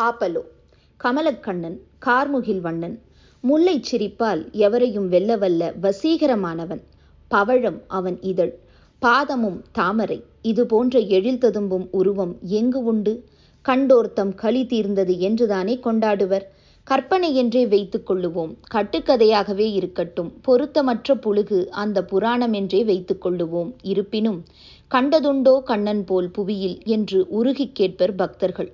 Apollo. Kamalakannan கார்முகில் வண்ணன். முல்லைச் சிரிப்பால் எவரையும் வெல்லவல்ல வசீகரமானவன். பவழம் அவன் இதழ். பாதமும் தாமரை. இது போன்ற எழில் ததும்பும் உருவம் எங்கு உண்டு? கண்டோர்த்தம் களி தீர்ந்தது என்றுதானே கொண்டாடுவர்? கற்பனை என்றே வைத்துக் கொள்ளுவோம். கட்டுக்கதையாகவே இருக்கட்டும். பொருத்தமற்ற புழுகு அந்த புராணம் என்றே வைத்துக் கொள்ளுவோம். இருப்பினும் கண்டதுண்டோ கண்ணன் போல் புவியில் என்று உருகிக் கேட்பர் பக்தர்கள்.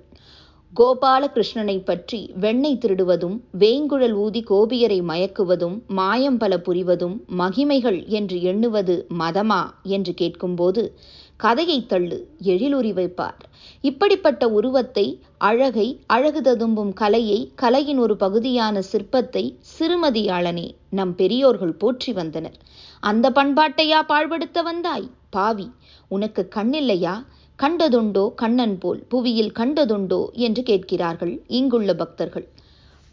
கோபாலகிருஷ்ணனை பற்றி வெண்ணெய் திருடுவதும் வேங்குழல் ஊதி கோபியரை மயக்குவதும் மாயம் பல புரிவதும் மகிமைகள் என்று எண்ணுவது மதமா? என்று கேட்கும்போது கதையை தள்ளு எழிலுரி வைப்பார். இப்படிப்பட்ட உருவத்தை அழகை அழகு ததும்பும் கலையை கலையின் ஒரு பகுதியான சிற்பத்தை சிறுமதியாளனே நம் பெரியோர்கள் போற்றி வந்தனர். அந்த பண்பாட்டையா பாழ்படுத்த வந்தாய்? பாவி உனக்கு கண்ணில்லையா? கண்டதுண்டோ கண்ணன் போல் புவியில் கண்டதுண்டோ என்று கேட்கிறார்கள் இங்குள்ள பக்தர்கள்.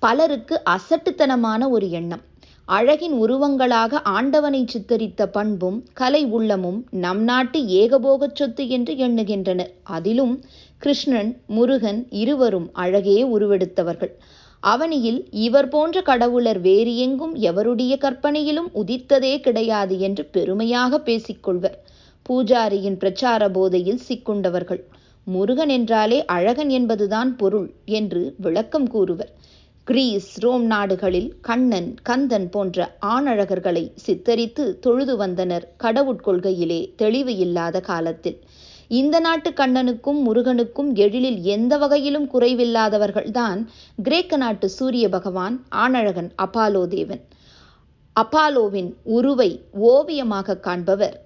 பலருக்கு அசட்டுத்தனமான ஒரு எண்ணம். அழகின் உருவங்களாக ஆண்டவனை சித்தரித்த பண்பும் கலை உள்ளமும் நம் நாட்டு ஏகபோகச் சொத்து என்று எண்ணுகின்றனர் அதிலும் கிருஷ்ணன் முருகன் இருவரும் அழகே உருவெடுத்தவர்கள். அவனியில் இவர் போன்ற கடவுளர் வேறு எங்கும் எவருடைய கற்பனையிலும் உதித்ததே கிடையாது என்று பெருமையாக பேசிக்கொள்வர். பூஜாரியின் பிரச்சார போதையில் சிக்குண்டவர்கள். முருகன் என்றாலே அழகன் என்பதுதான் பொருள் என்று விளக்கம் கூறுவர். கிரீஸ் ரோம் நாடுகளில் கண்ணன் கந்தன் போன்ற ஆணழகர்களை சித்தரித்து தொழுது வந்தனர் கடவுட்கொள்கையிலே தெளிவு இல்லாத காலத்தில். இந்த நாட்டு கண்ணனுக்கும் முருகனுக்கும் எழிலில் எந்த வகையிலும் குறைவில்லாதவர்கள்தான் கிரேக்க நாட்டு சூரிய பகவான் ஆணழகன் அப்பாலோ தேவன். அப்பாலோவின் உருவை ஓவியமாக காண்பவர்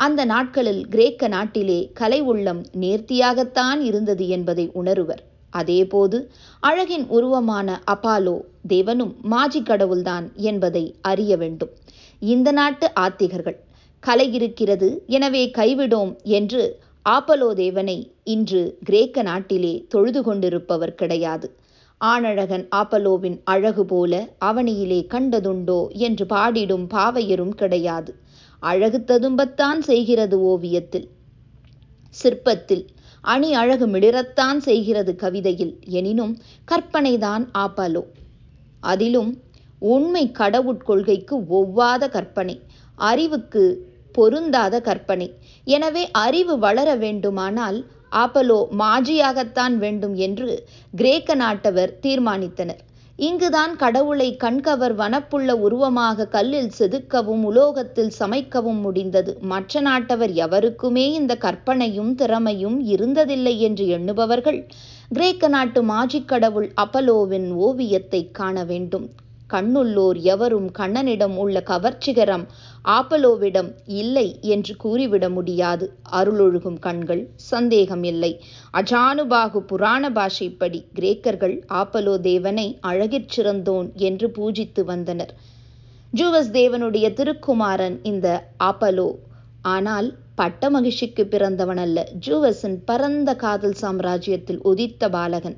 அந்த நாட்களில் கிரேக்க நாட்டிலே கலை உள்ளம் நேர்த்தியாகத்தான் இருந்தது என்பதை உணருவர். அதேபோது அழகின் உருவமான அப்பாலோ தேவனும் மாஜி கடவுள்தான் என்பதை அறிய வேண்டும். இந்த நாட்டு ஆத்திகர்கள் கலை இருக்கிறது எனவே கைவிடோம் என்று ஆப்பலோ தேவனை இன்று கிரேக்க நாட்டிலே தொழுது கொண்டிருப்பவர் கிடையாது. ஆணழகன் ஆப்பலோவின் அழகு போல அவனியிலே கண்டதுண்டோ என்று பாடிடும் பாவையரும் கிடையாது. அழகு ததும்பத்தான் செய்கிறது ஓவியத்தில். சிற்பத்தில் அணி அழகு மிளிரத்தான் செய்கிறது கவிதையில். எனினும் கற்பனைதான் ஆபாலோ அதிலும் உண்மை கடவுட்கொள்கைக்கு ஒவ்வாத கற்பனை அறிவுக்கு பொருந்தாத கற்பனை. எனவே அறிவு வளர வேண்டுமானால் ஆப்பலோ மாஜியாகத்தான் வேண்டும் என்று கிரேக்க நாட்டவர் தீர்மானித்தனர். இங்குதான் கடவுளை கண்கவர் வனப்புள்ள உருவமாக கல்லில் செதுக்கவும் உலோகத்தில் சமைக்கவும் முடிந்தது. மற்ற நாட்டவர் எவருக்குமே இந்த கற்பனையும் திறமையும் இருந்ததில்லை என்று எண்ணுபவர்கள் கிரேக்க நாட்டு மாஜிக் கடவுள் அப்பலோவின் ஓவியத்தை காண வேண்டும். கண்ணுள்ளோர் எவரும் கண்ணனிடம் உள்ள கவர்ச்சிகரம் ஆப்பலோவிடம் இல்லை என்று கூறிவிட முடியாது. அருளொழுகும் கண்கள் சந்தேகம் இல்லை அஜானுபாகு புராண பாஷைப்படி கிரேக்கர்கள் ஆப்பலோ தேவனை அழகிற் சிறந்தோன் என்று பூஜித்து வந்தனர். ஜூவஸ் தேவனுடைய திருக்குமாரன் இந்த ஆப்பலோ. ஆனால் பட்ட மகிழ்ச்சிக்கு பிறந்தவன் அல்ல ஜூவஸின் பரந்த காதல் சாம்ராஜ்யத்தில் உதித்த பாலகன்.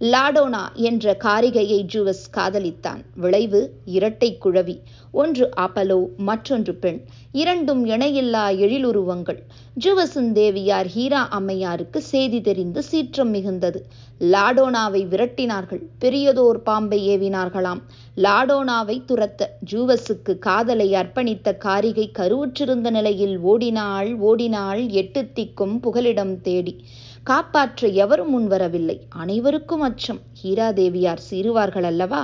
லாடோனா என்ற காரிகையை ஜூவஸ் காதலித்தான். விளைவு இரட்டை குழவி. ஒன்று அப்பலோ மற்றொன்று பெண். இரண்டும் இணையில்லா எழிலுருவங்கள். ஜூவசின் தேவியார் ஹீரா அம்மையாருக்கு செய்தி தெரிந்து சீற்றம் மிகுந்தது. லாடோனாவை விரட்டினார்கள். பெரியதோர் பாம்பை ஏவினார்களாம். லாடோனாவை துரத்த ஜூவஸுக்கு காதலை அர்ப்பணித்த காரிகை கருவுற்றிருந்த நிலையில் ஓடினாள் ஓடினாள் எட்டு திக்கும் புகலிடம் தேடி. காப்பாற்ற எவரும் முன்வரவில்லை அனைவருக்கும் அச்சம். ஹீராதேவியார் சீருவார்கள் அல்லவா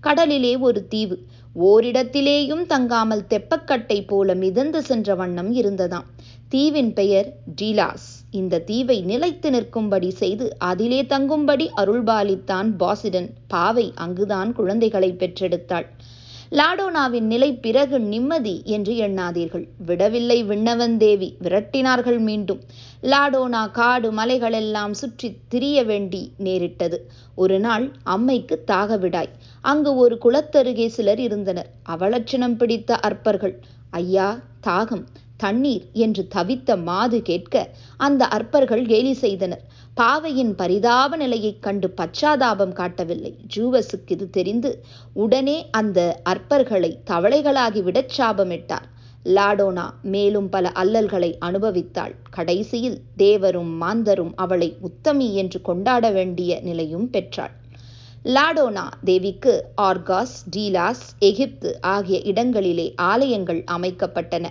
கடலிலே ஒரு தீவு. ஓரிடத்திலேயும் தங்காமல் தெப்பக்கட்டை போல மிதந்து சென்ற வண்ணம் இருந்ததாம். தீவின் பெயர் டீலாஸ். இந்த தீவை நிலைத்து நிற்கும்படி செய்து அதிலே தங்கும்படி அருள்பாலித்தான் பாசிடன் பாவை அங்குதான் குழந்தைகளை பெற்றெடுத்தாள். லாடோனாவின் நிலை பிறகு நிம்மதி என்று எண்ணாதீர்கள். விடவில்லை விண்ணவன் தேவி விரட்டினார்கள் மீண்டும். லாடோனா காடு மலைகளெல்லாம் சுற்றி திரிய வேண்டி நேரிட்டது. ஒரு நாள் அம்மைக்கு தாகவிடாய். அங்கு ஒரு குளத்தருகே சிலர் இருந்தனர். அவலட்சணம் பிடித்த அற்பர்கள். ஐயா தாகம் தண்ணீர் என்று தவித்த மாது கேட்க அந்த அற்பர்கள் கேலி செய்தனர். பாவையின் பரிதாப நிலையைக் கண்டு பச்சாதாபம் காட்டவில்லை. ஜூவஸுக்கு இது தெரிந்து உடனே அந்த அற்பர்களை தவளைகளாகி விடச் சாபமிட்டார் லாடோனா மேலும் பல அல்லல்களை அனுபவித்தாள். கடைசியில் தேவரும் மாந்தரும் அவளை உத்தமி என்று கொண்டாட வேண்டிய நிலையும் பெற்றாள். லாடோனா தேவிக்கு ஆர்காஸ் டீலாஸ் எகிப்து ஆகிய இடங்களிலே ஆலயங்கள் அமைக்கப்பட்டன.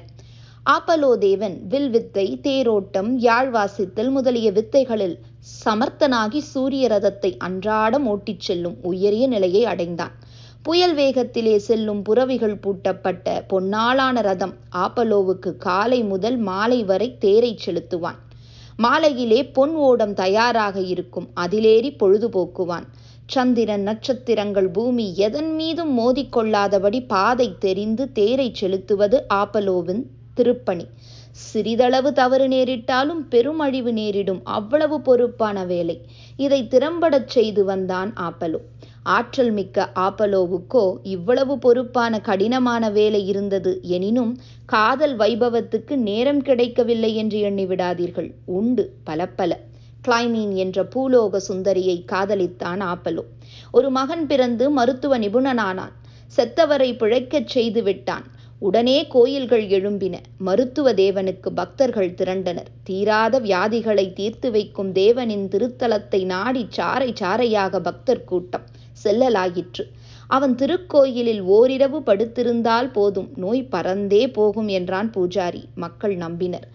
ஆப்பலோ தேவன் வில் வித்தை தேரோட்டம் யாழ் வாசித்தல் முதலிய வித்தைகளில் சமர்த்தனாகி சூரிய ரதத்தை அன்றாடம் ஓட்டிச் செல்லும் உயரிய நிலையை அடைந்தான். புயல் வேகத்திலே செல்லும் புறவிகள் பூட்டப்பட்ட பொன்னாளான ரதம் ஆப்பலோவுக்கு காலை முதல் மாலை வரை தேரை செலுத்துவான். மாலையிலே பொன் ஓடம் தயாராக இருக்கும் அதிலேறி பொழுதுபோக்குவான். சந்திரன் நட்சத்திரங்கள் பூமி எதன் மீதும் மோதிக்கொள்ளாதபடி பாதை தெரிந்து தேரை செலுத்துவது ஆப்பலோவின் திருப்பணி. சிறிதளவு தவறு நேரிட்டாலும் பெருமழிவு நேரிடும் அவ்வளவு பொறுப்பான வேலை. இதை திறம்படச் செய்து வந்தான் ஆப்பலோ. ஆற்றல் மிக்க ஆப்பலோவுக்கோ இவ்வளவு பொறுப்பான கடினமான வேலை இருந்தது எனினும் காதல் வைபவத்துக்கு நேரம் கிடைக்கவில்லை என்று எண்ணிவிடாதீர்கள் உண்டு பல பல கிளைமீன் என்ற பூலோக சுந்தரியை காதலித்தான் ஆப்பலோ. ஒரு மகன் பிறந்து மருத்துவ நிபுணனானான். செத்தவரை பிழைக்கச் செய்து விட்டான். உடனே கோயில்கள் எழும்பின. மருத்துவ தேவனுக்கு பக்தர்கள் திரண்டனர். தீராத வியாதிகளை தீர்த்து வைக்கும் தேவனின் திருத்தலத்தை நாடி சாறை சாறையாக பக்தர் கூட்டம் செல்லலாயிற்று. அவன் திருக்கோயிலில் ஓரிரவு படுத்திருந்தால் போதும். நோய் பறந்தே போகும் என்றான் பூஜாரி. மக்கள் நம்பினர்.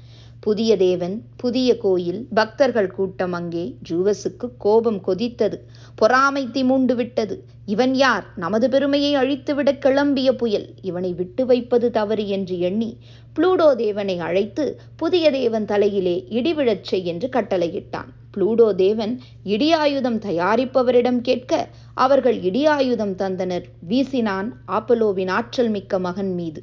புதிய தேவன் புதிய கோயில் பக்தர்கள் கூட்டம் அங்கே. ஜூவஸுக்கு கோபம் கொதித்தது. பொறாமை திமூண்டு விட்டது. இவன் யார்? நமது பெருமையை அழித்துவிட கிளம்பிய புயல். இவனை விட்டு வைப்பது தவறு என்று எண்ணி புளூடோ தேவனை அழைத்து புதிய தேவன் தலையிலே இடிவிழச் செய் என்று கட்டளையிட்டான். புளூடோ தேவன் இடியாயுதம் தயாரிப்பவரிடம் கேட்க அவர்கள் இடியாயுதம் தந்தனர். வீசினான் ஆப்பலோவின் ஆற்றல் மிக்க மகன் மீது.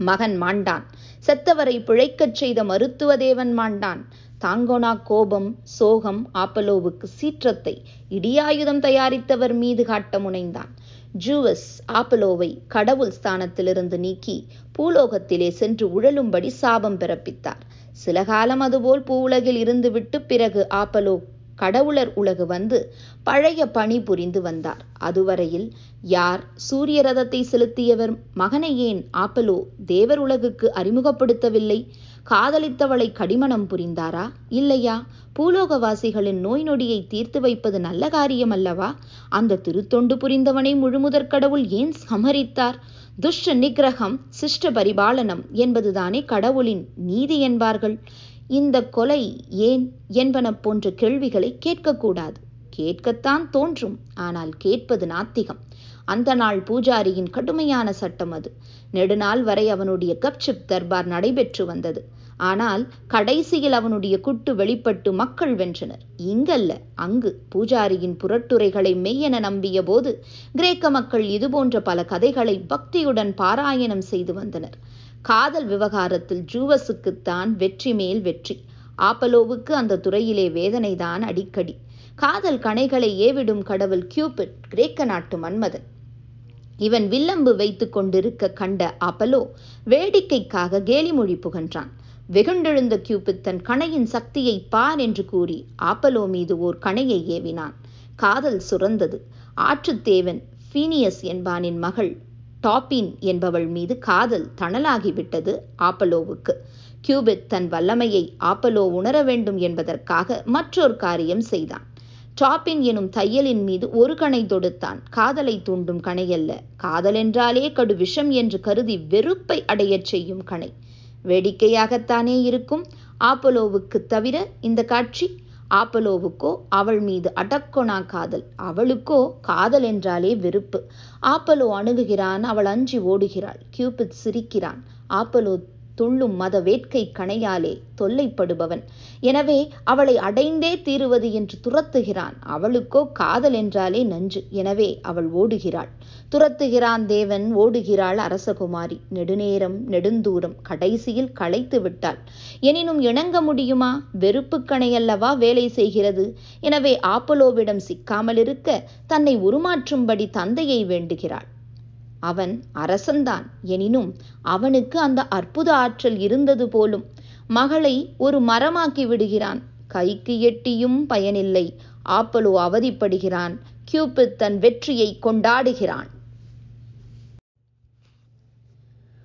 மகன் மாண்டான். செத்தவரை பிழைக்கச் செய்த மருத்துவ தேவன் மாண்டான். தாங்கோனா கோபம் சோகம் ஆப்பலோவுக்கு சீற்றத்தை இடியாயுதம் தயாரித்தவர் மீது காட்ட முனைந்தான். ஜூவஸ் ஆப்பலோவை கடவுள் ஸ்தானத்திலிருந்து நீக்கி பூலோகத்திலே சென்று உழலும்படி சாபம் பிறப்பித்தார். சில காலம் அதுபோல் பூவுலகில் இருந்துவிட்டு பிறகு ஆப்பலோ கடவுளர் உலகு வந்து பழைய பணி புரிந்து வந்தார். அதுவரையில் யார் சூரிய ரதத்தை செலுத்தியவர் மகனை ஏன் ஆப்பலோ தேவர் உலகுக்கு அறிமுகப்படுத்தவில்லை? காதலித்தவளை கடிமணம் புரிந்தாரா? இல்லையா? பூலோகவாசிகளின் நோய் நொடியை தீர்த்து வைப்பது நல்ல காரியம் அல்லவா அந்த திருத்தொண்டு புரிந்தவனை முழுமுதற் கடவுள் ஏன் சமரித்தார்? துஷ்ட நிகிரகம் சிஷ்ட பரிபாலனம் என்பதுதானே கடவுளின் நீதி என்பார்கள். இந்த கொலை ஏன் என்பன போன்ற கேள்விகளை கேட்கக்கூடாது. கேட்கத்தான் தோன்றும் ஆனால் கேட்பது நாத்திகம். அந்த நாள் பூஜாரியின் கடுமையான சட்டம் அது. நெடுநாள் வரை அவனுடைய கப்சிப் தர்பார் நடைபெற்று வந்தது. ஆனால் கடைசியில் அவனுடைய குட்டு வெளிப்பட்டு மக்கள் வென்றனர். இங்கல்ல அங்கு பூஜாரியின் புரட்டுரைகளை மெய்யென நம்பிய போது கிரேக்க மக்கள் இதுபோன்ற பல கதைகளை பக்தியுடன் பாராயணம் செய்து வந்தனர். காதல் விவகாரத்தில் ஜூவஸுக்குத்தான் வெற்றி மேல் வெற்றி. ஆப்பலோவுக்கு அந்த துறையிலே வேதனைதான் அடிக்கடி. காதல் கணைகளை ஏவிடும் கடவுள் கியூபிட் கிரேக்க நாட்டு மன்மதன். இவன் வில்லம்பு வைத்து கொண்டிருக்க கண்ட அப்பலோ வேடிக்கைக்காக கேலிமொழி புகன்றான். வெகுண்டெழுந்த கியூபித் தன் கணையின் சக்தியை பார் என்று கூறி ஆப்பலோ மீது ஓர் கணையை ஏவினான். காதல் சுரந்தது. ஆற்றுத்தேவன் ஃபீனியஸ் என்பானின் மகள் டாப்பின் என்பவள் மீது காதல் தணலாகிவிட்டது ஆப்பலோவுக்கு கியூபித் தன் வல்லமையை ஆப்பலோ உணர வேண்டும் என்பதற்காக மற்றொரு காரியம் செய்தான். டாப்பின் எனும் தையலின் மீது ஒரு கணை தொடுத்தான். காதலை தூண்டும் கணையல்ல காதல் என்றாலே கடு விஷம் என்று கருதி வெறுப்பை அடையச் செய்யும் கணை வேடிக்கையாகத்தானே இருக்கும். ஆப்பலோவுக்கு தவிர இந்த காட்சி? ஆப்பலோவுக்கோ அவள் மீது அடக்கொணா காதல்? அவளுக்கோ காதல் என்றாலே வெறுப்பு. ஆப்பலோ அணுகுகிறான். அவள் அஞ்சி ஓடுகிறாள். கியூபிட் சிரிக்கிறான். ஆப்பலோ துள்ளும் மத வேட்கை கணையாலே தொல்லைப்படுபவன். எனவே அவளை அடைந்தே தீருவது என்று துரத்துகிறான். அவளுக்கோ காதல் என்றாலே நஞ்சு எனவே அவள் ஓடுகிறாள். துரத்துகிறான் தேவன் ஓடுகிறாள் அரசகுமாரி. நெடுநேரம் நெடுந்தூரம் கடைசியில் களைத்து விட்டாள். எனினும் இணங்க முடியுமா? வெறுப்பு கணையல்லவா வேலை செய்கிறது? எனவே ஆப்பலோவிடம் சிக்காமல் இருக்க தன்னை உருமாற்றும்படி தந்தையை வேண்டுகிறாள். அவன் அரசன்தான். எனினும் அவனுக்கு அந்த அற்புத ஆற்றல் இருந்தது போலும். மகளை ஒரு மரமாக்கி விடுகிறான். கைக்கு எட்டியும் பயனில்லை. ஆப்பலோ அவதிப்படுகிறான். கியூபித் தன் வெற்றியை கொண்டாடுகிறான்.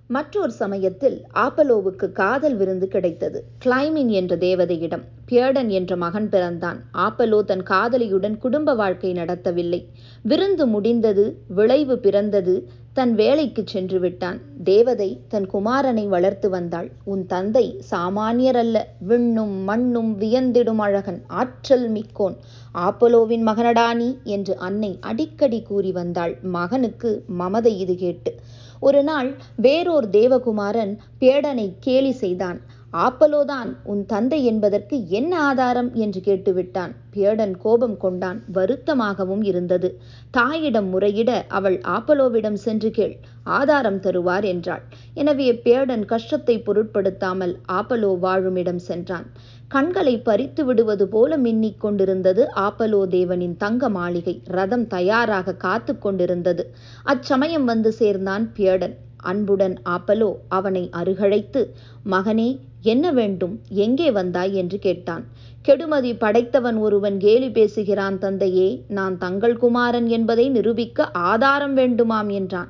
மற்றொரு சமயத்தில் ஆப்பலோவுக்கு காதல் விருந்து கிடைத்தது. கிளைமின் என்ற தேவதையிடம் பியர்டன் என்ற மகன் பிறந்தான். ஆப்பலோ தன் காதலியுடன் குடும்ப வாழ்க்கை நடத்தவில்லை. விருந்து முடிந்தது விளைவு பிறந்தது தன் வேலைக்கு சென்று விட்டான் தேவதை தன் குமாரனை வளர்த்து வந்தாள். உன் தந்தை சாமானியரல்ல. விண்ணும் மண்ணும் வியந்திடும் அழகன். ஆற்றல் மிக்கோன். ஆப்பலோவின் மகனடானி என்று அன்னை அடிக்கடி கூறி வந்தாள். மகனுக்கு மமதை இது கேட்டு. ஒரு நாள் வேறோர் தேவகுமாரன் பேடனை கேலி செய்தான். ஆப்பலோதான் உன் தந்தை என்பதற்கு என்ன ஆதாரம்? என்று கேட்டுவிட்டான். பியர்டன் கோபம் கொண்டான். வருத்தமாகவும் இருந்தது. தாயிடம் முறையிட அவள் ஆப்பலோவிடம் சென்று கேள். ஆதாரம் தருவார் என்றாள். எனவே பேடன் கஷ்டத்தை பொருட்படுத்தாமல் ஆப்பலோ வாழும் இடம் சென்றான். கண்களை பறித்து விடுவது போல மின்னிக் கொண்டிருந்தது ஆப்பலோ தேவனின் தங்க மாளிகை. ரதம் தயாராக காத்து கொண்டிருந்தது. அச்சமயம் வந்து சேர்ந்தான் பியடன் அன்புடன் ஆப்பலோ அவனை அருகழைத்து மகனே என்ன வேண்டும்? எங்கே வந்தாய்? என்று கேட்டான். கெடுமதி படைத்தவன் ஒருவன் கேலி பேசுகிறான் தந்தையே நான் தங்கள் குமாரன் என்பதை நிரூபிக்க ஆதாரம் வேண்டுமாம் என்றான்.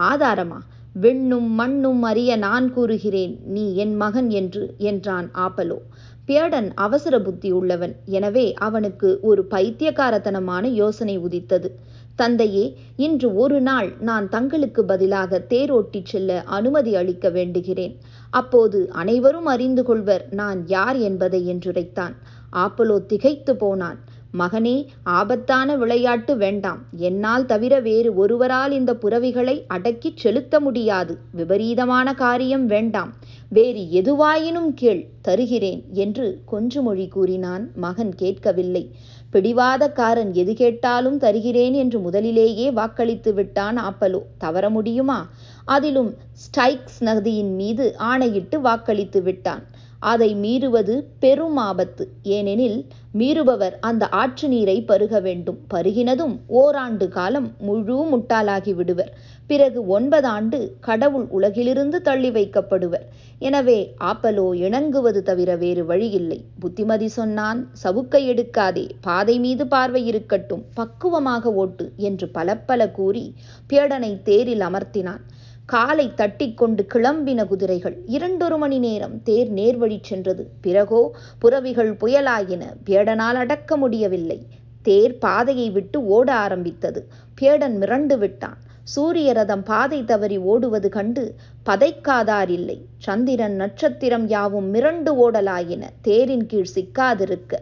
ஆதாரமா? விண்ணும் மண்ணும் அறிய நான் கூறுகிறேன் நீ என் மகன் என்று என்றான் ஆப்பலோ. பியடன் அவசர புத்தி உள்ளவன். எனவே அவனுக்கு ஒரு பைத்தியக்காரத்தனமான யோசனை உதித்தது. தந்தையே இன்று ஒரு நாள் நான் தங்களுக்கு பதிலாக தேரோட்டிச் செல்ல அனுமதி அளிக்க வேண்டுகிறேன். அப்போது அனைவரும் அறிந்து கொள்வர் நான் யார் என்பதை என்றுரைத்தான். ஆப்பலோ திகைத்து போனான். மகனே ஆபத்தான விளையாட்டு வேண்டாம். என்னால் தவிர வேறு ஒருவரால் இந்த புறவிகளை அடக்கிச் செலுத்த முடியாது. விபரீதமான காரியம் வேண்டாம். வேறு எதுவாயினும் கேள் தருகிறேன் என்று கொஞ்சுமொழி கூறினான். மகன் கேட்கவில்லை. பிடிவாதக்காரன் எது கேட்டாலும் தருகிறேன் என்று முதலிலேயே வாக்களித்து விட்டான் ஆப்பலோ. தவற முடியுமா? அதிலும் ஸ்டைக்ஸ் நதியின் மீது ஆணையிட்டு வாக்களித்து விட்டான். அதை மீறுவது பெரும் ஆபத்து. ஏனெனில் மீறுபவர் அந்த ஆற்று நீரை பருக வேண்டும். பருகினதும் ஓராண்டு காலம் முழு முட்டாளாகி விடுவர். பிறகு ஒன்பதாண்டு கடவுள் உலகிலிருந்து தள்ளி வைக்கப்படுவர். எனவே ஆப்பலோ இணங்குவது தவிர வேறு வழியில்லை. புத்திமதி சொன்னான் சவுக்கை எடுக்காதே. பாதை மீது பார்வை இருக்கட்டும். பக்குவமாக ஓட்டு என்று பல பல கூறி பியடனை தேரில் அமர்த்தினான். காலை தட்டி கொண்டு கிளம்பின குதிரைகள் இரண்டொரு மணி நேரம் தேர் நேர்வழி சென்றது. பிறகோ புறவிகள் புயலாயின. பேடனால் அடக்க முடியவில்லை. தேர் பாதையை விட்டு ஓட ஆரம்பித்தது. பேடன் மிரண்டு விட்டான். சூரிய ரதம் பாதை தவறி ஓடுவது கண்டு பதைக்காதார் இல்லை. சந்திரன் நட்சத்திரம் யாவும் மிரண்டு ஓடலாயின. தேரின் கீழ் சிக்காதிருக்க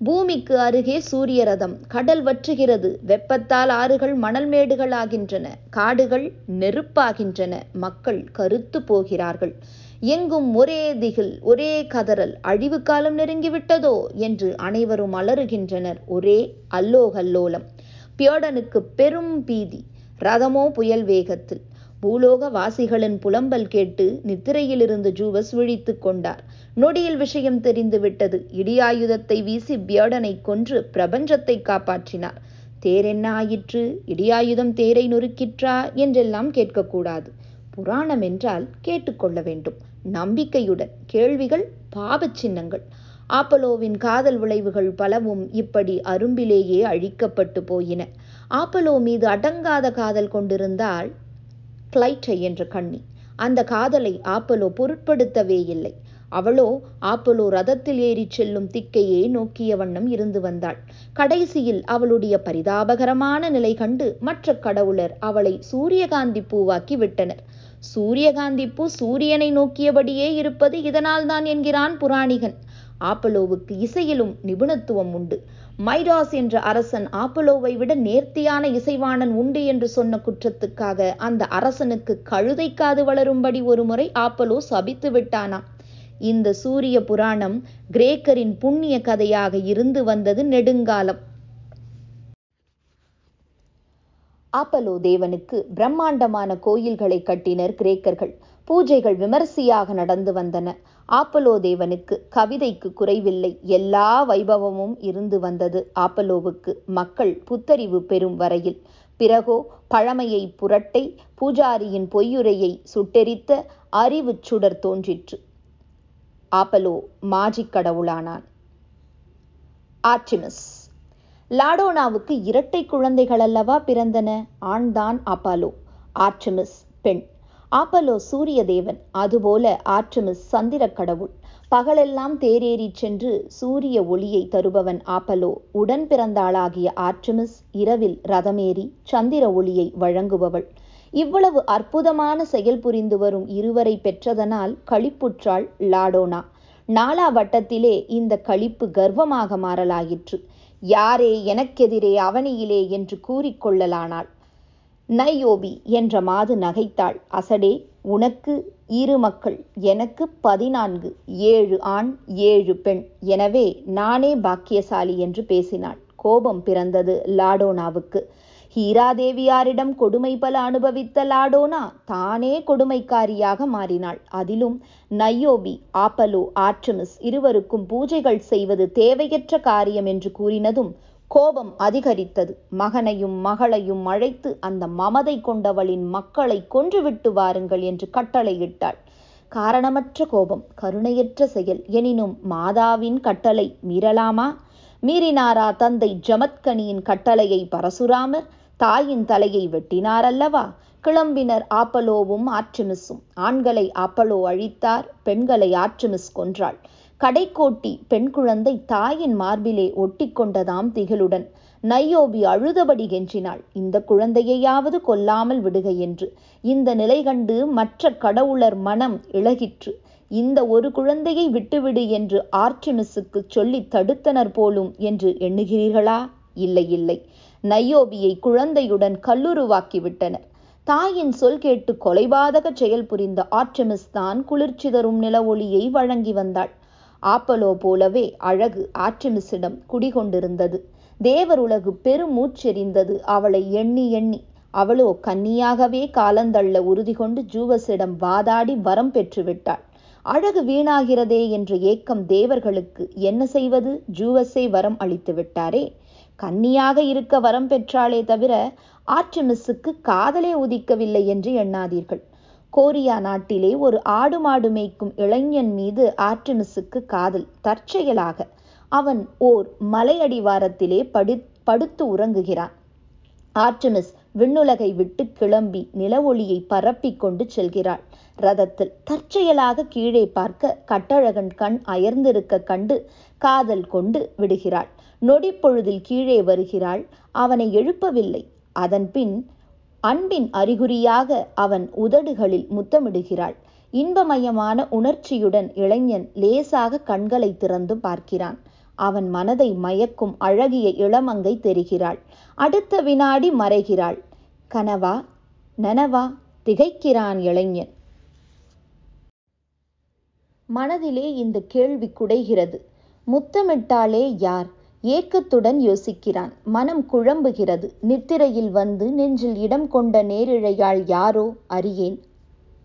பூமிக்கு அருகே சூரிய ரதம் கடல் வற்றுகிறது. வெப்பத்தால் ஆறுகள் மணல் மேடுகள் ஆகின்றன காடுகள் நெருப்பாகின்றன. மக்கள் கருத்து போகிறார்கள். எங்கும் ஒரே திகில் ஒரே கதறல். அழிவு காலம் நெருங்கிவிட்டதோ என்று அனைவரும் அலறுகின்றனர். ஒரே அல்லோகல்லோலம். பியோடனுக்கு பெரும் பீதி. ரதமோ புயல் வேகத்தில். பூலோக வாசிகளின் புலம்பல் கேட்டு நித்திரையிலிருந்து ஜூவஸ் விழித்து கொண்டார். நொடியில் விஷயம் தெரிந்து விட்டது இடியாயுதத்தை வீசி பியர்டனை கொன்று பிரபஞ்சத்தை காப்பாற்றினார். தேர் என்ன ஆயிற்று இடியாயுதம் தேரை நொறுக்கிற்றா என்றெல்லாம் கேட்கக்கூடாது. புராணம் என்றால் கேட்டுக்கொள்ள வேண்டும். நம்பிக்கையுடன் கேள்விகள் பாபச் சின்னங்கள். ஆப்பலோவின் காதல் விளைவுகள் பலவும் இப்படி அரும்பிலேயே அழிக்கப்பட்டு போயின. ஆப்பலோ மீது அடங்காத காதல் கொண்டிருந்தால் கிளைட்டை என்ற கண்ணி. அந்த காதலை ஆப்பலோ பொருட்படுத்தவே இல்லை அவளோ ஆப்பலோ ரதத்தில் ஏறிச் செல்லும் திக்கையே நோக்கிய வண்ணம் இருந்து வந்தாள். கடைசியில் அவளுடைய பரிதாபகரமான நிலை கண்டு மற்ற கடவுளர் அவளை சூரியகாந்தி பூவாக்கி விட்டனர். சூரியகாந்தி பூ சூரியனை நோக்கியபடியே இருப்பது இதனால்தான் என்கிறான் புராணிகன். ஆப்பலோவுக்கு இசையிலும் நிபுணத்துவம் உண்டு. மைடாஸ் என்ற அரசன் ஆப்பலோவை விட நேர்த்தியான இசைவாணன் உண்டு என்று சொன்ன குற்றத்துக்காக அந்த அரசனுக்கு கழுதை காது வளரும்படி ஒருமுறை ஆப்பலோ சபித்து விட்டானாம். இந்த சூரிய புராணம் கிரேக்கரின் புண்ணிய கதையாக இருந்து வந்தது நெடுங்காலம். ஆப்பலோ தேவனுக்கு பிரம்மாண்டமான கோயில்களை கட்டினர் கிரேக்கர்கள். பூஜைகள் விமரிசையாக நடந்து வந்தன. ஆப்பலோ தேவனுக்கு கவிதைக்கு குறைவில்லை. எல்லா வைபவமும் இருந்து வந்தது ஆப்பலோவுக்கு. மக்கள் புத்தறிவு பெறும் வரையில். பிறகோ பழமையை புரட்டை பூஜாரியின் பொய்யுரையை சுட்டெரித்த அறிவு சுடர் தோன்றிற்று. ஆப்பலோ மாஜிக் கடவுளானான். ஆர்டிமிஸ் லாடோனாவுக்கு இரட்டை குழந்தைகள் அல்லவா பிறந்தன? ஆண்தான் அப்பாலோ ஆர்டிமிஸ் பெண். ஆப்பலோ சூரிய தேவன் அதுபோல ஆர்டமிஸ் சந்திர கடவுள் பகலெல்லாம் தேரேறிச் சென்று சூரிய ஒளியை தருபவன் ஆப்பலோ. உடன் பிறந்தாளாகிய ஆர்டமிஸ் இரவில் ரதமேறி சந்திர ஒளியை வழங்குபவள். இவ்வளவு அற்புதமான செயல் புரிந்து வரும் இருவரை பெற்றதனால் களிப்புற்றாள் லாடோனா. நாலா வட்டத்திலே இந்த களிப்பு கர்வமாக மாறலாயிற்று. யாரே எனக்கெதிரே அவனியிலே என்று கூறிக்கொள்ளலானாள் நையோபி என்ற மாது நகைத்தாள். அசடே உனக்கு இரு மக்கள் எனக்கு பதினான்கு ஏழு ஆண் ஏழு பெண். எனவே நானே பாக்கியசாலி என்று பேசினாள். கோபம் பிறந்தது லாடோனாவுக்கு. ஹீராதேவியாரிடம் கொடுமை பல அனுபவித்த லாடோனா தானே கொடுமைக்காரியாக மாறினாள். அதிலும் நையோபி ஆப்பலோ ஆர்டமிஸ் இருவருக்கும் பூஜைகள் செய்வது தேவையற்ற காரியம் என்று கூறினதும் கோபம் அதிகரித்தது. மகனையும் மகளையும் அழைத்து அந்த மமதை கொண்டவளின் மக்களை கொன்றுவிட்டு வாருங்கள் என்று கட்டளையிட்டாள். காரணமற்ற கோபம் கருணையற்ற செயல். எனினும் மாதாவின் கட்டளை மீறலாமா? மீறினாரா தந்தை ஜமத்கனியின் கட்டளையை பரசுராமர்? தாயின் தலையை வெட்டினாரல்லவா? கிளம்பினர் ஆப்பலோவும் ஆர்டமிஸும். ஆண்களை ஆப்பலோ அழித்தார் பெண்களை ஆற்றுமிஸ் கொன்றாள். கடைக்கோட்டி பெண் குழந்தை தாயின் மார்பிலே ஒட்டிக்கொண்டதாம் திகளுடன் நையோபி அழுதபடி கெஞ்சினாள். இந்த குழந்தையையாவது கொல்லாமல் விடுக என்று. இந்த நிலை கண்டு மற்ற கடவுளர் மனம் இழகிற்று இந்த ஒரு குழந்தையை விட்டுவிடு என்று ஆர்டிமிஸுக்கு சொல்லி தடுத்தனர் போலும் என்று எண்ணுகிறீர்களா? இல்லை இல்லை. நையோபியை குழந்தையுடன் கல்லுருவாக்கிவிட்டனர் தாயின் சொல் கேட்டு கொலைபாதக செயல் புரிந்த ஆர்டெமிஸ் தான் குளிர்ச்சி தரும் நில ஒளியை வழங்கி வந்தாள். ஆப்பலோ போலவே அழகு ஆற்றிமிசிடம் குடிகொண்டிருந்தது. தேவர் உலகு பெருமூச்செறிந்தது அவளை எண்ணி எண்ணி அவளோ கன்னியாகவே காலந்தள்ள உறுதி கொண்டு ஜூவஸிடம் வாதாடி வரம் பெற்றுவிட்டாள். அழகு வீணாகிறதே என்ற ஏக்கம் தேவர்களுக்கு என்ன செய்வது? ஜூவஸை வரம் அளித்து விட்டாரே. கன்னியாக இருக்க வரம் பெற்றாளே தவிர ஆர்டிமிஸுக்கு காதலே உதிக்கவில்லை என்று எண்ணாதீர்கள். கோரியா நாட்டிலே ஒரு ஆடு மாடு மேய்க்கும் இளைஞன் மீது ஆர்டமிஸுக்கு காதல். தற்செயலாக அவன் ஓர் மலையடிவாரத்திலே படு படுத்து உறங்குகிறான். ஆர்டமிஸ் விண்ணுலகை விட்டு கிளம்பி நில ஒளியை பரப்பிக் கொண்டு செல்கிறாள். ரதத்தில் தற்செயலாக கீழே பார்க்க கட்டழகன் கண் அயர்ந்திருக்க கண்டு காதல் கொண்டு விடுகிறாள். நொடி பொழுதில் கீழே வருகிறாள். அவனை எழுப்பவில்லை. அதன்பின் அன்பின் அறிகுறியாக அவன் உதடுகளில் முத்தமிடுகிறாள். இன்பமயமான உணர்ச்சியுடன் இளைஞன் லேசாக கண்களை திறந்து பார்க்கிறான். அவன் மனதை மயக்கும் அழகிய இளமங்கை தெரிகிறாள். அடுத்த வினாடி மறைகிறாள். கனவா நனவா திகைக்கிறான் இளைஞன். மனதிலே இந்த கேள்வி குடைகிறது. முத்தமிட்டாலே யார்? ஏக்கத்துடன் யோசிக்கிறான். மனம் குழம்புகிறது. நித்திரையில் வந்து நெஞ்சில் இடம் கொண்ட நேரிழையாள் யாரோ அறியேன்.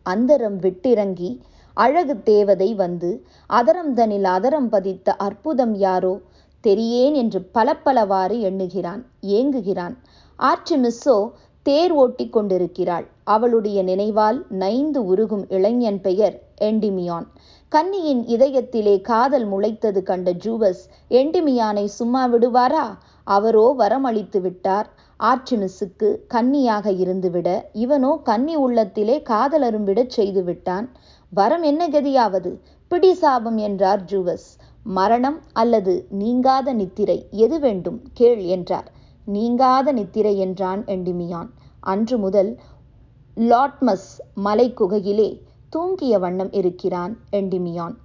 அந்தரம் விட்டிறங்கி அழகு தேவதை வந்து அதரம் தனில் அதரம் பதித்த அற்புதம் யாரோ தெரியேன் என்று பலப்பலவாறு எண்ணுகிறான் ஏங்குகிறான். ஆர்டிமிஸோ தேர் ஓட்டி கொண்டிருக்கிறாள். அவளுடைய நினைவால் நைந்து உருகும் இளைஞன் பெயர் எண்டிமியான். கன்னியின் இதயத்திலே காதல் முளைத்தது கண்ட ஜூவஸ் எண்டிமியானை சும்மா விடுவாரா? அவரோ வரமளித்து விட்டார். ஆர்டிமிஸுக்கு கன்னியாக இருந்துவிட இவனோ கன்னி உள்ளத்திலே காதல் அரும்பிடச் செய்து விட்டான். வரம் என்ன கதியாவது? பிடி சாபம் என்றார் ஜூவஸ். மரணம் அல்லது நீங்காத நித்திரை எது வேண்டும்? கேள் என்றார். நீங்காத நித்திரை என்றான் எண்டிமியான். அன்று முதல் லாட்மஸ் மலைக்குகையிலே தூங்கிய வண்ணம் இருக்கிறான் எண்டிமியான்.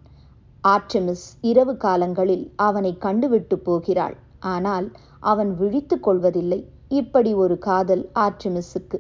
ஆர்டிமிஸ் இரவு காலங்களில் அவனை கண்டுவிட்டு போகிறாள். ஆனால் அவன் விழித்து கொள்வதில்லை. இப்படி ஒரு காதல் ஆர்டிமிஸுக்கு.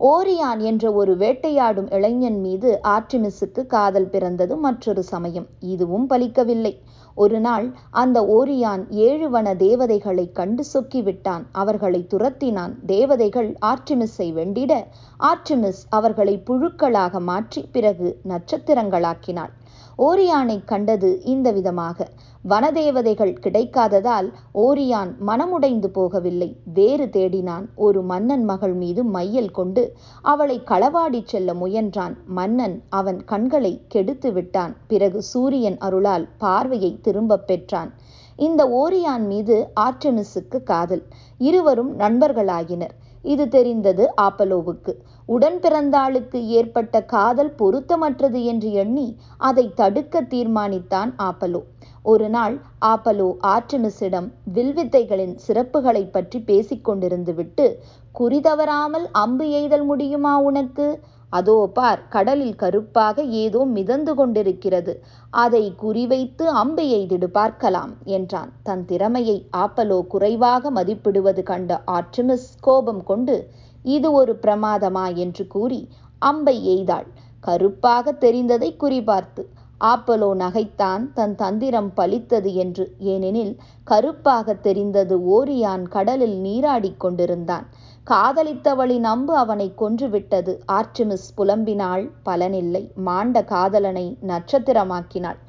ஓரியான் என்ற ஒரு வேட்டையாடும் இளைஞன் மீது ஆர்டிமிஸுக்கு காதல் பிறந்தது மற்றொரு சமயம். இதுவும் பலிக்கவில்லை. ஒரு நாள் அந்த ஓரியான் ஏழு வன தேவதைகளை கண்டு சொக்கிவிட்டான். அவர்களை துரத்தினான். தேவதைகள் ஆர்டிமிஸை வெண்டிட ஆர்டிமிஸ் அவர்களை புழுக்களாக மாற்றி பிறகு நட்சத்திரங்களாக்கினாள். ஓரியானை கண்டது இந்த விதமாக. வனதேவதைகள் கிடைக்காததால் ஓரியான் மனமுடைந்து போகவில்லை. வேறு தேடினான். ஒரு மன்னன் மகள் மீது மையல் கொண்டு அவளை களவாடிச் செல்ல முயன்றான். மன்னன் அவன் கண்களை கெடுத்து விட்டான். பிறகு சூரியன் அருளால் பார்வையை திரும்பப் பெற்றான். இந்த ஓரியான் மீது ஆர்டெமிஸுக்கு காதல். இருவரும் நண்பர்களாகினர் இது தெரிந்தது ஆப்பலோவுக்கு. உடன் பிறந்தாளுக்கு ஏற்பட்ட காதல் பொருத்தமற்றது என்று எண்ணி அதை தடுக்க தீர்மானித்தான் ஆப்பலோ. ஒரு நாள் ஆப்பலோ ஆர்டமிஸிடம் வில்வித்தைகளின் சிறப்புகளை பற்றி பேசிக்கொண்டிருந்து விட்டு குறி தவறாமல் அம்பு எய்தல் முடியுமா உனக்கு? அதோ பார் கடலில் கருப்பாக ஏதோ மிதந்து கொண்டிருக்கிறது. அதை குறிவைத்து அம்பு எய்திடு பார்க்கலாம் என்றான். தன் திறமையை ஆப்பலோ குறைவாக மதிப்பிடுவது கண்ட ஆர்டமிஸ் கோபம் கொண்டு இது ஒரு பிரமாதமா என்று கூறி அம்பை எய்தாள். கருப்பாக தெரிந்ததை குறிபார்த்து ஆப்பலோ நகைத்தான் தன் தந்திரம் பலித்தது என்று. ஏனெனில் கருப்பாக தெரிந்தது ஓரியான் கடலில் நீராடிக் கொண்டிருந்தான். காதலித்தவளின் அம்பு அவனை கொன்றுவிட்டது ஆர்டிமிஸ் புலம்பினாள். பலனில்லை. மாண்ட காதலனை நட்சத்திரமாக்கினாள்.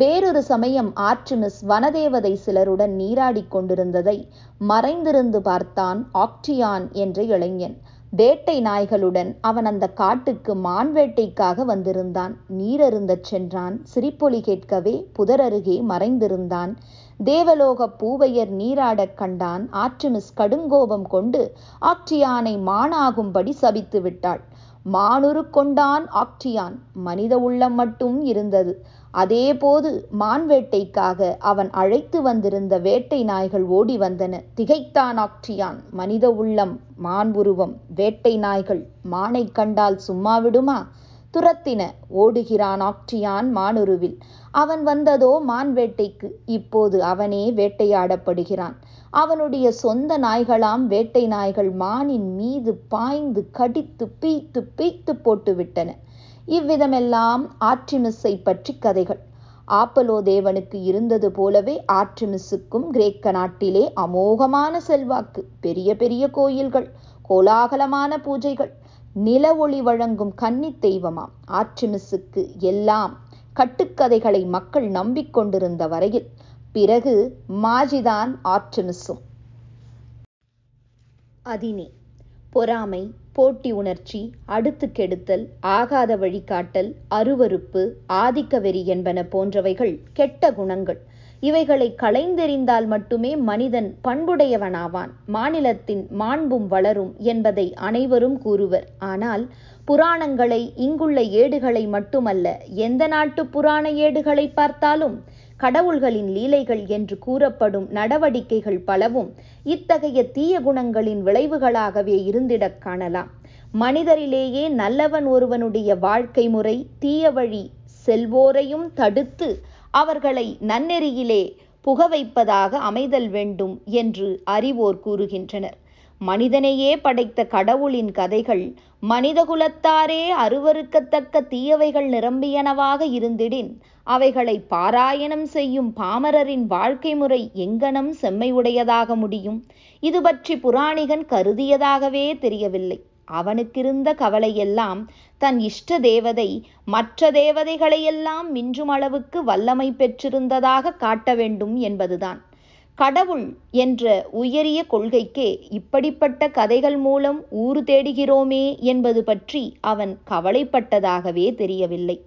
வேறொரு சமயம் ஆர்டிமிஸ் வனதேவதை சிலருடன் நீராடிக் கொண்டிருந்ததை மறைந்திருந்து பார்த்தான் ஆக்டியான் என்ற இளைஞன். வேட்டை நாய்களுடன் அவன் அந்த காட்டுக்கு மான் வேட்டைக்காக வந்திருந்தான். நீரருந்தச் சென்றான். சிரிப்பொலி கேட்கவே புதர் அருகே மறைந்திருந்தான். தேவலோக பூவையர் நீராடக் கண்டான். ஆற்றுமிஸ் கடுங்கோபம் கொண்டு ஆக்டியானை மானாகும்படி சபித்து விட்டாள். மானுரு கொண்டான் ஆக்டியான். மனித உள்ளம் மட்டும் இருந்தது. அதேபோது மான் வேட்டைக்காக அவன் அழைத்து வந்திருந்த வேட்டை நாய்கள் ஓடி வந்தன. திகைத்தான் ஆக்டியான். மனித உள்ளம் மான் உருவம் வேட்டை நாய்கள் மானை கண்டால் சும்மா விடுமா? துரத்தின. ஓடுகிறான் ஆக்டியான் மானுருவில். அவன் வந்ததோ மான் வேட்டைக்கு இப்போது அவனே வேட்டையாடப்படுகிறான். அவனுடைய சொந்த நாய்களாம் வேட்டை நாய்கள் மானின் மீது பாய்ந்து கடித்து பீய்த்து பீய்த்து போட்டுவிட்டன. இவ்விதமெல்லாம் ஆற்றிமிஸை பற்றி கதைகள். ஆப்பலோ தேவனுக்கு இருந்தது போலவே ஆற்றிமிஸுக்கும் கிரேக்க நாட்டிலே அமோகமான செல்வாக்கு. பெரிய பெரிய கோயில்கள் கோலாகலமான பூஜைகள் நில ஒளி வழங்கும் கன்னி தெய்வமாம். ஆர்டிமிஸுக்கு எல்லாம் கட்டுக்கதைகளை மக்கள் நம்பிக்கொண்டிருந்த வரையில் பிறகு மாஜிதான் ஆர்டிமிஸும் அதினி பொறாமை போட்டி உணர்ச்சி அடுத்து கெடுத்தல் ஆகாத வழிகாட்டல் அருவருப்பு ஆதிக்க வெறி என்பன போன்றவைகள் கெட்ட குணங்கள். இவைகளை களைந்தெறிந்தால் மட்டுமே மனிதன் பண்புடையவனாவான். மாநிலத்தின் மாண்பும் வளரும் என்பதை அனைவரும் கூறுவர். ஆனால் புராணங்களை இங்குள்ள ஏடுகளை மட்டுமல்ல எந்த நாட்டு புராண ஏடுகளை பார்த்தாலும்? கடவுள்களின் லீலைகள் என்று கூறப்படும் நடவடிக்கைகள் பலவும் இத்தகைய தீய குணங்களின் விளைவுகளாகவே இருந்திடக் காணலாம். மனிதரிலேயே நல்லவன் ஒருவனுடைய வாழ்க்கை முறை தீய வழி செல்வோரையும் தடுத்து அவர்களை நன்னெறியிலே புக வைப்பதாக அமைதல் வேண்டும் என்று அறிவோர் கூறுகின்றனர். மனிதனையே படைத்த கடவுளின் கதைகள் மனிதகுலத்தாரே அருவருக்கத்தக்க தீயவைகள் நிரம்பியனவாக இருந்திடின். அவைகளை பாராயணம் செய்யும் பாமரரின் வாழ்க்கை முறை எங்கனம் செம்மையுடையதாக முடியும். இது பற்றி புராணிகன் கருதியதாகவே தெரியவில்லை. அவனுக்கிருந்த கவலையெல்லாம் தன் இஷ்ட தேவதை மற்ற தேவதைகளையெல்லாம் மிஞ்சும் அளவுக்கு வல்லமை பெற்றிருந்ததாக காட்ட வேண்டும் என்பதுதான். கடவுள் என்ற உயரிய கொள்கைக்கே இப்படிப்பட்ட கதைகள் மூலம் ஊறு தேடுகிறோமே என்பது பற்றி அவன் கவலைப்பட்டதாகவே தெரியவில்லை.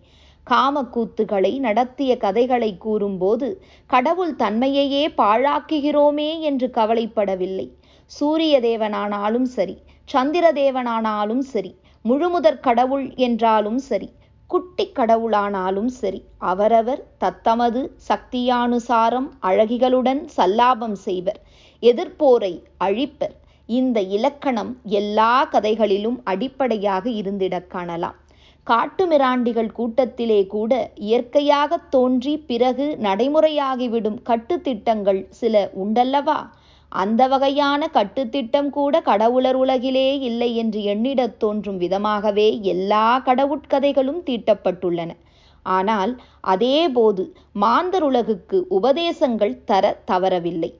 காமக்கூத்துகளை நடத்திய கதைகளை கூறும்போது கடவுள் தன்மையையே பாழாக்குகிறோமே என்று கவலைப்படவில்லை. சூரிய தேவனானாலும் சரி சந்திர தேவனானாலும் சரி முழுமுதற் கடவுள் என்றாலும் சரி குட்டி கடவுளானாலும் சரி அவரவர் தத்தமது சக்தியானுசாரம் அழகிகளுடன் சல்லாபம் செய்வர் எதிர்ப்போரை அழிப்பர். இந்த இலக்கணம் எல்லா கதைகளிலும் அடிப்படையாக இருந்திடக் காணலாம். காட்டுமிராண்டிகள் கூட்டத்திலே கூட இயற்கையாக தோன்றி பிறகு நடைமுறையாகிவிடும் கட்டுத்திட்டங்கள் சில உண்டல்லவா? அந்த வகையான கட்டுத்திட்டம் கூட கடவுளர் உலகிலே இல்லை என்று எண்ணிடத் தோன்றும் விதமாகவே எல்லா கடவுட்கதைகளும் தீட்டப்பட்டுள்ளன. ஆனால் அதேபோது மாந்தருலகுக்கு உபதேசங்கள் தர தவறவில்லை.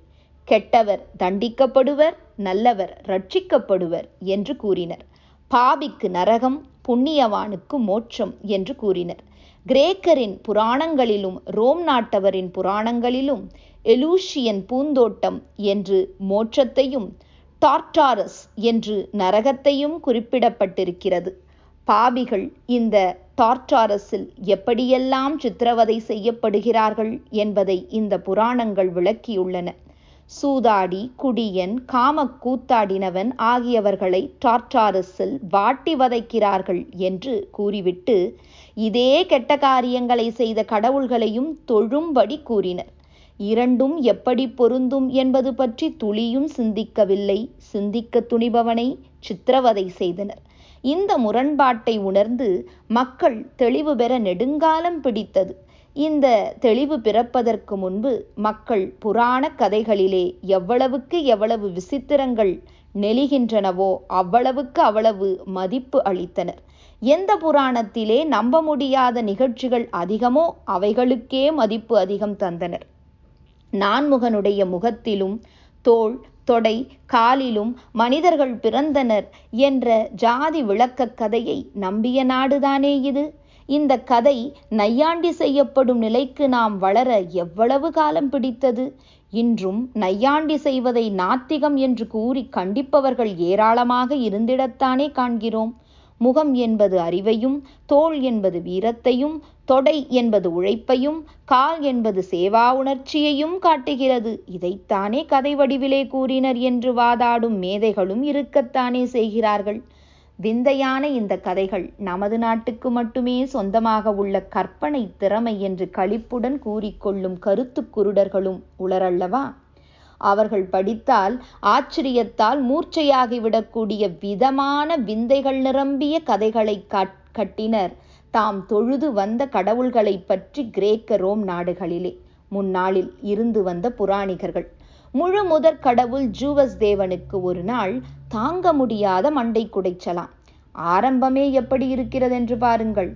கெட்டவர் தண்டிக்கப்படுவர் நல்லவர் ரட்சிக்கப்படுவர் என்று கூறினர். பாபிக்கு நரகம் புண்ணியவானுக்கு மோட்சம் என்று கூறினர். கிரேக்கரின் புராணங்களிலும் ரோம் நாட்டவரின் புராணங்களிலும் எலூஷியன் பூந்தோட்டம் என்று மோட்சத்தையும் டார்டாரஸ் என்று நரகத்தையும் குறிப்பிடப்பட்டிருக்கிறது. பாபிகள் இந்த டார்டாரஸில் எப்படியெல்லாம் சித்திரவதை செய்யப்படுகிறார்கள் என்பதை இந்த புராணங்கள் விளக்கியுள்ளன. சூதாடி குடியன் காமக்கூத்தாடினவன் ஆகியவர்களை டார்டாரஸில் வாட்டி வதைக்கிறார்கள் என்று கூறிவிட்டு இதே கெட்ட காரியங்களை செய்த கடவுள்களையும் தொழும்படி கூறினர். இரண்டும் எப்படி பொருந்தும் என்பது பற்றி துளியும் சிந்திக்கவில்லை. சிந்திக்க துணிபவனை சித்திரவதை செய்தனர். இந்த முரண்பாட்டை உணர்ந்து மக்கள் தெளிவு பெற நெடுங்காலம் பிடித்தது. இந்த தெளிவு பிறப்பதற்கு முன்பு மக்கள் புராண கதைகளிலே எவ்வளவுக்கு எவ்வளவு விசித்திரங்கள் நெளிகின்றனவோ அவ்வளவுக்கு அவ்வளவு மதிப்பு அளித்தனர். எந்த புராணத்திலே நம்ப முடியாத நிகழ்ச்சிகள் அதிகமோ அவைகளுக்கே மதிப்பு அதிகம் தந்தனர். நான்முகனுடைய முகத்திலும் தோள் தொடை காலிலும் மனிதர்கள் பிறந்தனர் என்ற ஜாதி விளக்கக் கதையை நம்பிய நாடுதானே இது? இந்த கதை நையாண்டி செய்யப்படும் நிலைக்கு நாம் வளர எவ்வளவு காலம் பிடித்தது? இன்றும் நையாண்டி செய்வதை நாத்திகம் என்று கூறி கண்டிப்பவர்கள் ஏராளமாக இருந்திடத்தானே காண்கிறோம். முகம் என்பது அறிவையும் தோல் என்பது வீரத்தையும் தொடை என்பது உழைப்பையும் கால் என்பது சேவா உணர்ச்சியையும் காட்டுகிறது. இதைத்தானே கதை வடிவிலே கூறினர் என்று வாதாடும் மேதைகளும் இருக்கத்தானே செய்கிறார்கள். விந்தையான இந்த கதைகள் நமது நாட்டுக்கு மட்டுமே சொந்தமாக உள்ள கற்பனை திறமை என்று களிப்புடன் கூறிக்கொள்ளும் கருத்து குருடர்களும் உளரல்லவா? அவர்கள் படித்தால் ஆச்சரியத்தால் மூர்ச்சையாகிவிடக்கூடிய விதமான விந்தைகள் நிரம்பிய கதைகளை கட்டினர். தாம் தொழுது வந்த கடவுள்களை பற்றி கிரேக்க ரோம் நாடுகளிலே. முன்னாளில் இருந்து வந்த புராணிகர்கள். முழு முதற் கடவுள் ஜூவஸ் தேவனுக்கு ஒரு நாள் தாங்க முடியாத மண்டை குடைச்சலாம். ஆரம்பமே எப்படி இருக்கிறதென்று பாருங்கள்.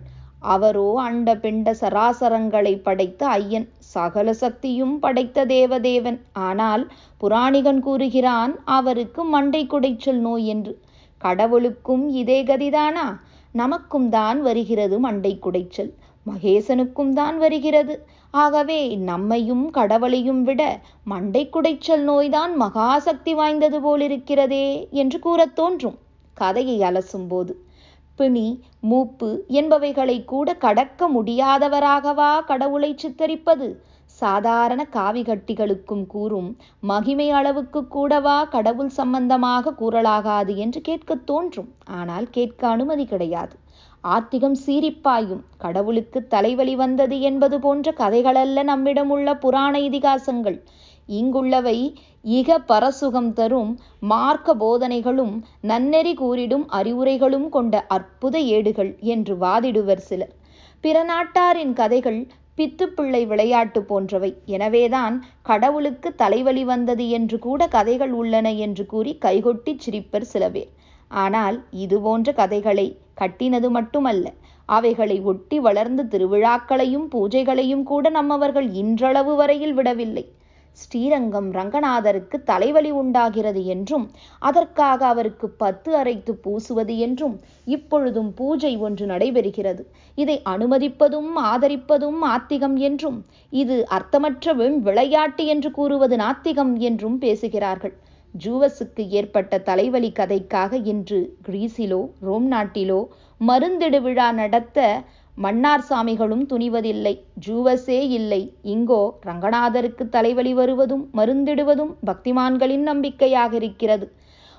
அவரோ அண்ட பிண்ட சராசரங்களை படைத்த ஐயன். சகல சக்தியும் படைத்த தேவதேவன். ஆனால் புராணிகன் கூறுகிறான் அவருக்கு மண்டை குடைச்சல் நோய் என்று. கடவுளுக்கும் இதே கதிதானா? நமக்கும் தான் வருகிறது மண்டை குடைச்சல். மகேசனுக்கும் தான் வருகிறது. ஆகவே நம்மையும் கடவுளையும் விட மண்டை குடைச்சல் நோய்தான் மகாசக்தி வாய்ந்தது போலிருக்கிறதே என்று கூறத் தோன்றும். கதையை அலசும்போது பிணி மூப்பு என்பவைகளை கூட கடக்க முடியாதவராகவா கடவுளை சித்தரிப்பது? சாதாரண காவிகட்டிகளுக்கும் கூறும் மகிமை அளவுக்கு கூடவா கடவுள் சம்பந்தமாக கூறலாகாது என்று கேட்கத் தோன்றும். ஆனால் கேட்க அனுமதி கிடையாது. ஆத்திகம் சீரிப்பாயும் கடவுளுக்கு தலைவலி வந்தது என்பது போன்ற கதைகளல்ல நம்மிடம் உள்ள புராண இதிகாசங்கள். இங்குள்ளவை இக பரசுகம் தரும் மார்க்க போதனைகளும் நன்னெறி கூறிடும் அறிவுரைகளும் கொண்ட அற்புத ஏடுகள் என்று வாதிடுவர் சிலர். பிற நாட்டாரின் கதைகள் பித்துப்பிள்ளை விளையாட்டு போன்றவை. எனவேதான் கடவுளுக்கு தலைவலி வந்தது என்று கூட கதைகள் உள்ளன என்று கூறி கைகொட்டி சிரிப்பர் சில பேர் ஆனால் இது போன்ற கதைகளை கட்டினது மட்டுமல்ல. அவைகளை ஒட்டி வளர்ந்து திருவிழாக்களையும் பூஜைகளையும் கூட நம்மவர்கள் இன்றளவு வரையில் விடவில்லை. ஸ்ரீரங்கம் ரங்கநாதருக்கு தலைவலி உண்டாகிறது என்றும் அதற்காக அவருக்கு பத்து அரைத்து பூசுவது என்றும் இப்பொழுதும் பூஜை ஒன்று நடைபெறுகிறது. இதை அனுமதிப்பதும் ஆதரிப்பதும் ஆத்திகம் என்றும் இது அர்த்தமற்றவும் விளையாட்டு என்று கூறுவது நாத்திகம் என்றும் பேசுகிறார்கள். ஜூவஸுக்கு ஏற்பட்ட தலைவலி கதைக்காக இன்று கிரீஸிலோ ரோம் நாட்டிலோ மருந்திடு விழா நடத்த மன்னார் சாமிகளும் துணிவதில்லை ஜூவஸே இல்லை. இங்கோ ரங்கநாதருக்கு தலைவலி வருவதும் மருந்திடுவதும் பக்திமான்களின் நம்பிக்கையாக இருக்கிறது.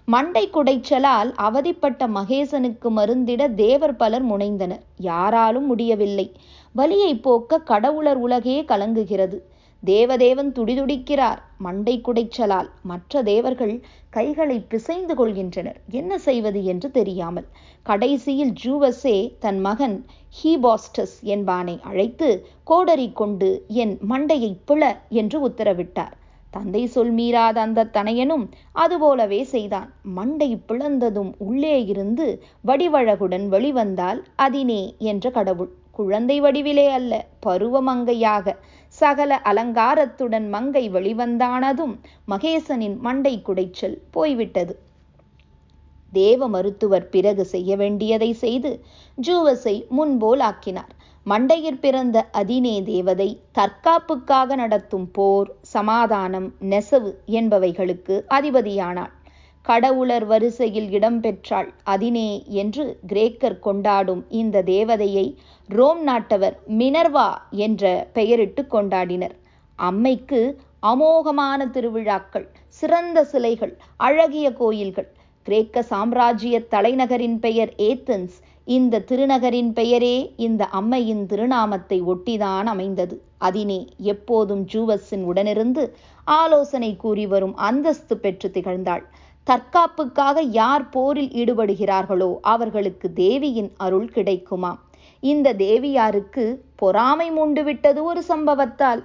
மண்டை குடைச்சலால் அவதிப்பட்ட மகேசனுக்கு மருந்திட தேவர் பலர் முனைந்தனர். யாராலும் முடியவில்லை. வலியை போக்க கடவுளர் உலகே கலங்குகிறது. தேவதேவன் துடிதுடிக்கிறார் மண்டை குடைச்சலால். மற்ற தேவர்கள் கைகளை பிசைந்து கொள்கின்றனர். என்ன செய்வது என்று தெரியாமல் கடைசியில் ஜூவஸே தன் மகன் ஹீபாஸ்டஸ் என்பானை அழைத்து கோடரி கொண்டு என் மண்டையை பிள என்று உத்தரவிட்டார். தந்தை சொல் மீறாத அந்த தனையனும் அதுபோலவே செய்தான். மண்டை பிளந்ததும் உள்ளே இருந்து வடிவழகுடன் வெளிவந்தால் அதினே என்ற கடவுள். குழந்தை வடிவிலே அல்ல பருவமங்கையாக சகல அலங்காரத்துடன் மங்கை வெளிவந்தானதும் மகேசனின் மண்டை குடைச்சல் போய்விட்டது. தேவ மருத்துவர் பிறகு செய்ய வேண்டியதை செய்து ஜூவஸை முன்போல் ஆக்கினார். மண்டையில் பிறந்த அதினே தேவதை தற்காப்புக்காக நடத்தும் போர் சமாதானம் நெசவு என்பவைகளுக்கு அதிபதியானாள். கடவுளர் வரிசையில் இடம்பெற்றாள் அதினே என்று கிரேக்கர் கொண்டாடும் இந்த தேவதையை ரோம் நாட்டவர் மினர்வா என்ற பெயரிட்டு கொண்டாடினர். அம்மைக்கு அமோகமான திருவிழாக்கள் சிறந்த சிலைகள் அழகிய கோயில்கள் கிரேக்க சாம்ராஜ்ய தலைநகரின் பெயர் ஏத்தன்ஸ். இந்த திருநகரின் பெயரே இந்த அம்மையின் திருநாமத்தை ஒட்டிதான் அமைந்தது. அதினே எப்போதும் ஜூவஸின் உடனிருந்து ஆலோசனை கூறி வரும் அந்தஸ்து பெற்று திகழ்ந்தாள். தற்காப்புக்காக யார் போரில் ஈடுபடுகிறார்களோ அவர்களுக்கு தேவியின் அருள் கிடைக்குமாம் இந்த தேவியாருக்கு பொறாமை மூண்டுவிட்டது ஒரு சம்பவத்தால்.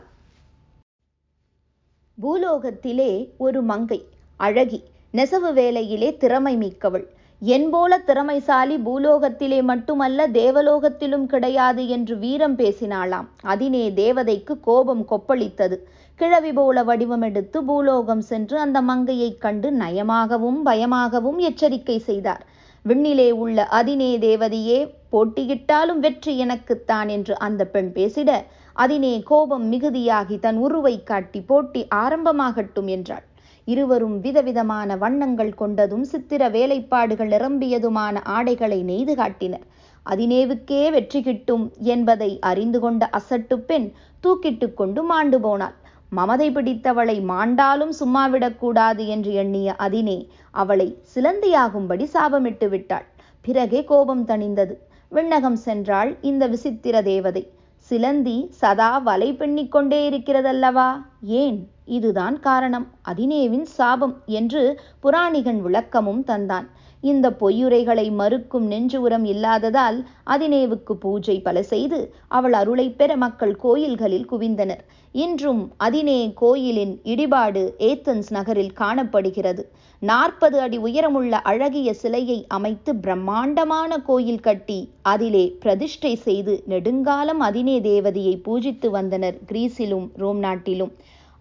பூலோகத்திலே ஒரு மங்கை அழகி நெசவு வேலையிலே திறமை மிக்கவள். என்போல திறமைசாலி பூலோகத்திலே மட்டுமல்ல தேவலோகத்திலும் கிடையாது என்று வீரம் பேசினாளாம். அதினே தேவதைக்கு கோபம் கொப்பளித்தது. கிழவி போல வடிவமெடுத்து பூலோகம் சென்று அந்த மங்கையைக் கண்டு நயமாகவும் பயமாகவும் எச்சரிக்கை செய்தார். விண்ணிலே உள்ள அதினே தேவதையே போட்டியிட்டாலும் வெற்றி எனக்குத்தான் என்று அந்த பெண் பேசிட அதினே கோபம் மிகுதியாகி தன் உருவை காட்டி போட்டி ஆரம்பமாகட்டும் என்றாள். இருவரும் விதவிதமான வண்ணங்கள் கொண்டதும் சித்திர வேலைப்பாடுகள் நிரம்பியதுமான ஆடைகளை நெய்து காட்டினர். அதினேவுக்கே வெற்றி கிட்டும் என்பதை அறிந்து கொண்ட அசட்டு பெண் தூக்கிட்டு கொண்டு மாண்டு போனாள். மமதை பிடித்தவளை மாண்டாலும் சும்மாவிடக்கூடாது என்று எண்ணிய அதினே அவளை சிலந்தியாகும்படி சாபமிட்டு விட்டாள். பிறகே கோபம் தணிந்தது. விண்ணகம் சென்றாள் இந்த விசித்திர தேவதை. சிலந்தி சதா வலை பின்னிக் கொண்டே இருக்கிறதல்லவா? ஏன்? இதுதான் காரணம். அதினேவின் சாபம் என்று புராணிகன் விளக்கமும் தந்தான். இந்த பொய்யுரைகளை மறுக்கும் நெஞ்சு உரம் இல்லாததால் அதினேவுக்கு பூஜை பல செய்து அவள் அருளை பெற மக்கள் கோயில்களில் குவிந்தனர். இன்றும் அதினே கோயிலின் இடிபாடு ஏத்தன்ஸ் நகரில் காணப்படுகிறது. நாற்பது அடி உயரமுள்ள அழகிய சிலையை அமைத்து பிரம்மாண்டமான கோயில் கட்டி அதிலே பிரதிஷ்டை செய்து நெடுங்காலம் அதினே தேவதையை பூஜித்து வந்தனர் கிரீஸிலும் ரோம் நாட்டிலும்.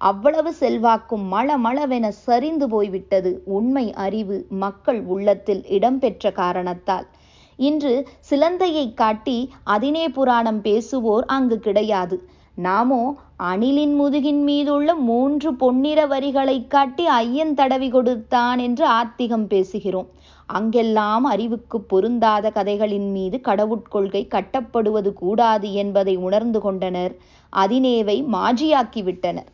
அவ்வளவு செல்வாக்கும் மளமளவென சரிந்து போய்விட்டது உண்மை அறிவு மக்கள் உள்ளத்தில் இடம்பெற்ற காரணத்தால். இன்று சிலந்தையை காட்டி அதினே புராணம் பேசுவோர் அங்கு கிடையாது. நாமோ அணிலின் முதுகின் மீதுள்ள மூன்று பொன்னிற வரிகளை காட்டி ஐயன் தடவி கொடுத்தான் என்று ஆத்திகம் பேசுகிறோம். அங்கெல்லாம் அறிவுக்கு பொருந்தாத கதைகளின் மீது கடவுட்கொள்கை கட்டப்படுவது கூடாது என்பதை உணர்ந்து கொண்டனர். அதினேவை மாஜியாக்கிவிட்டனர்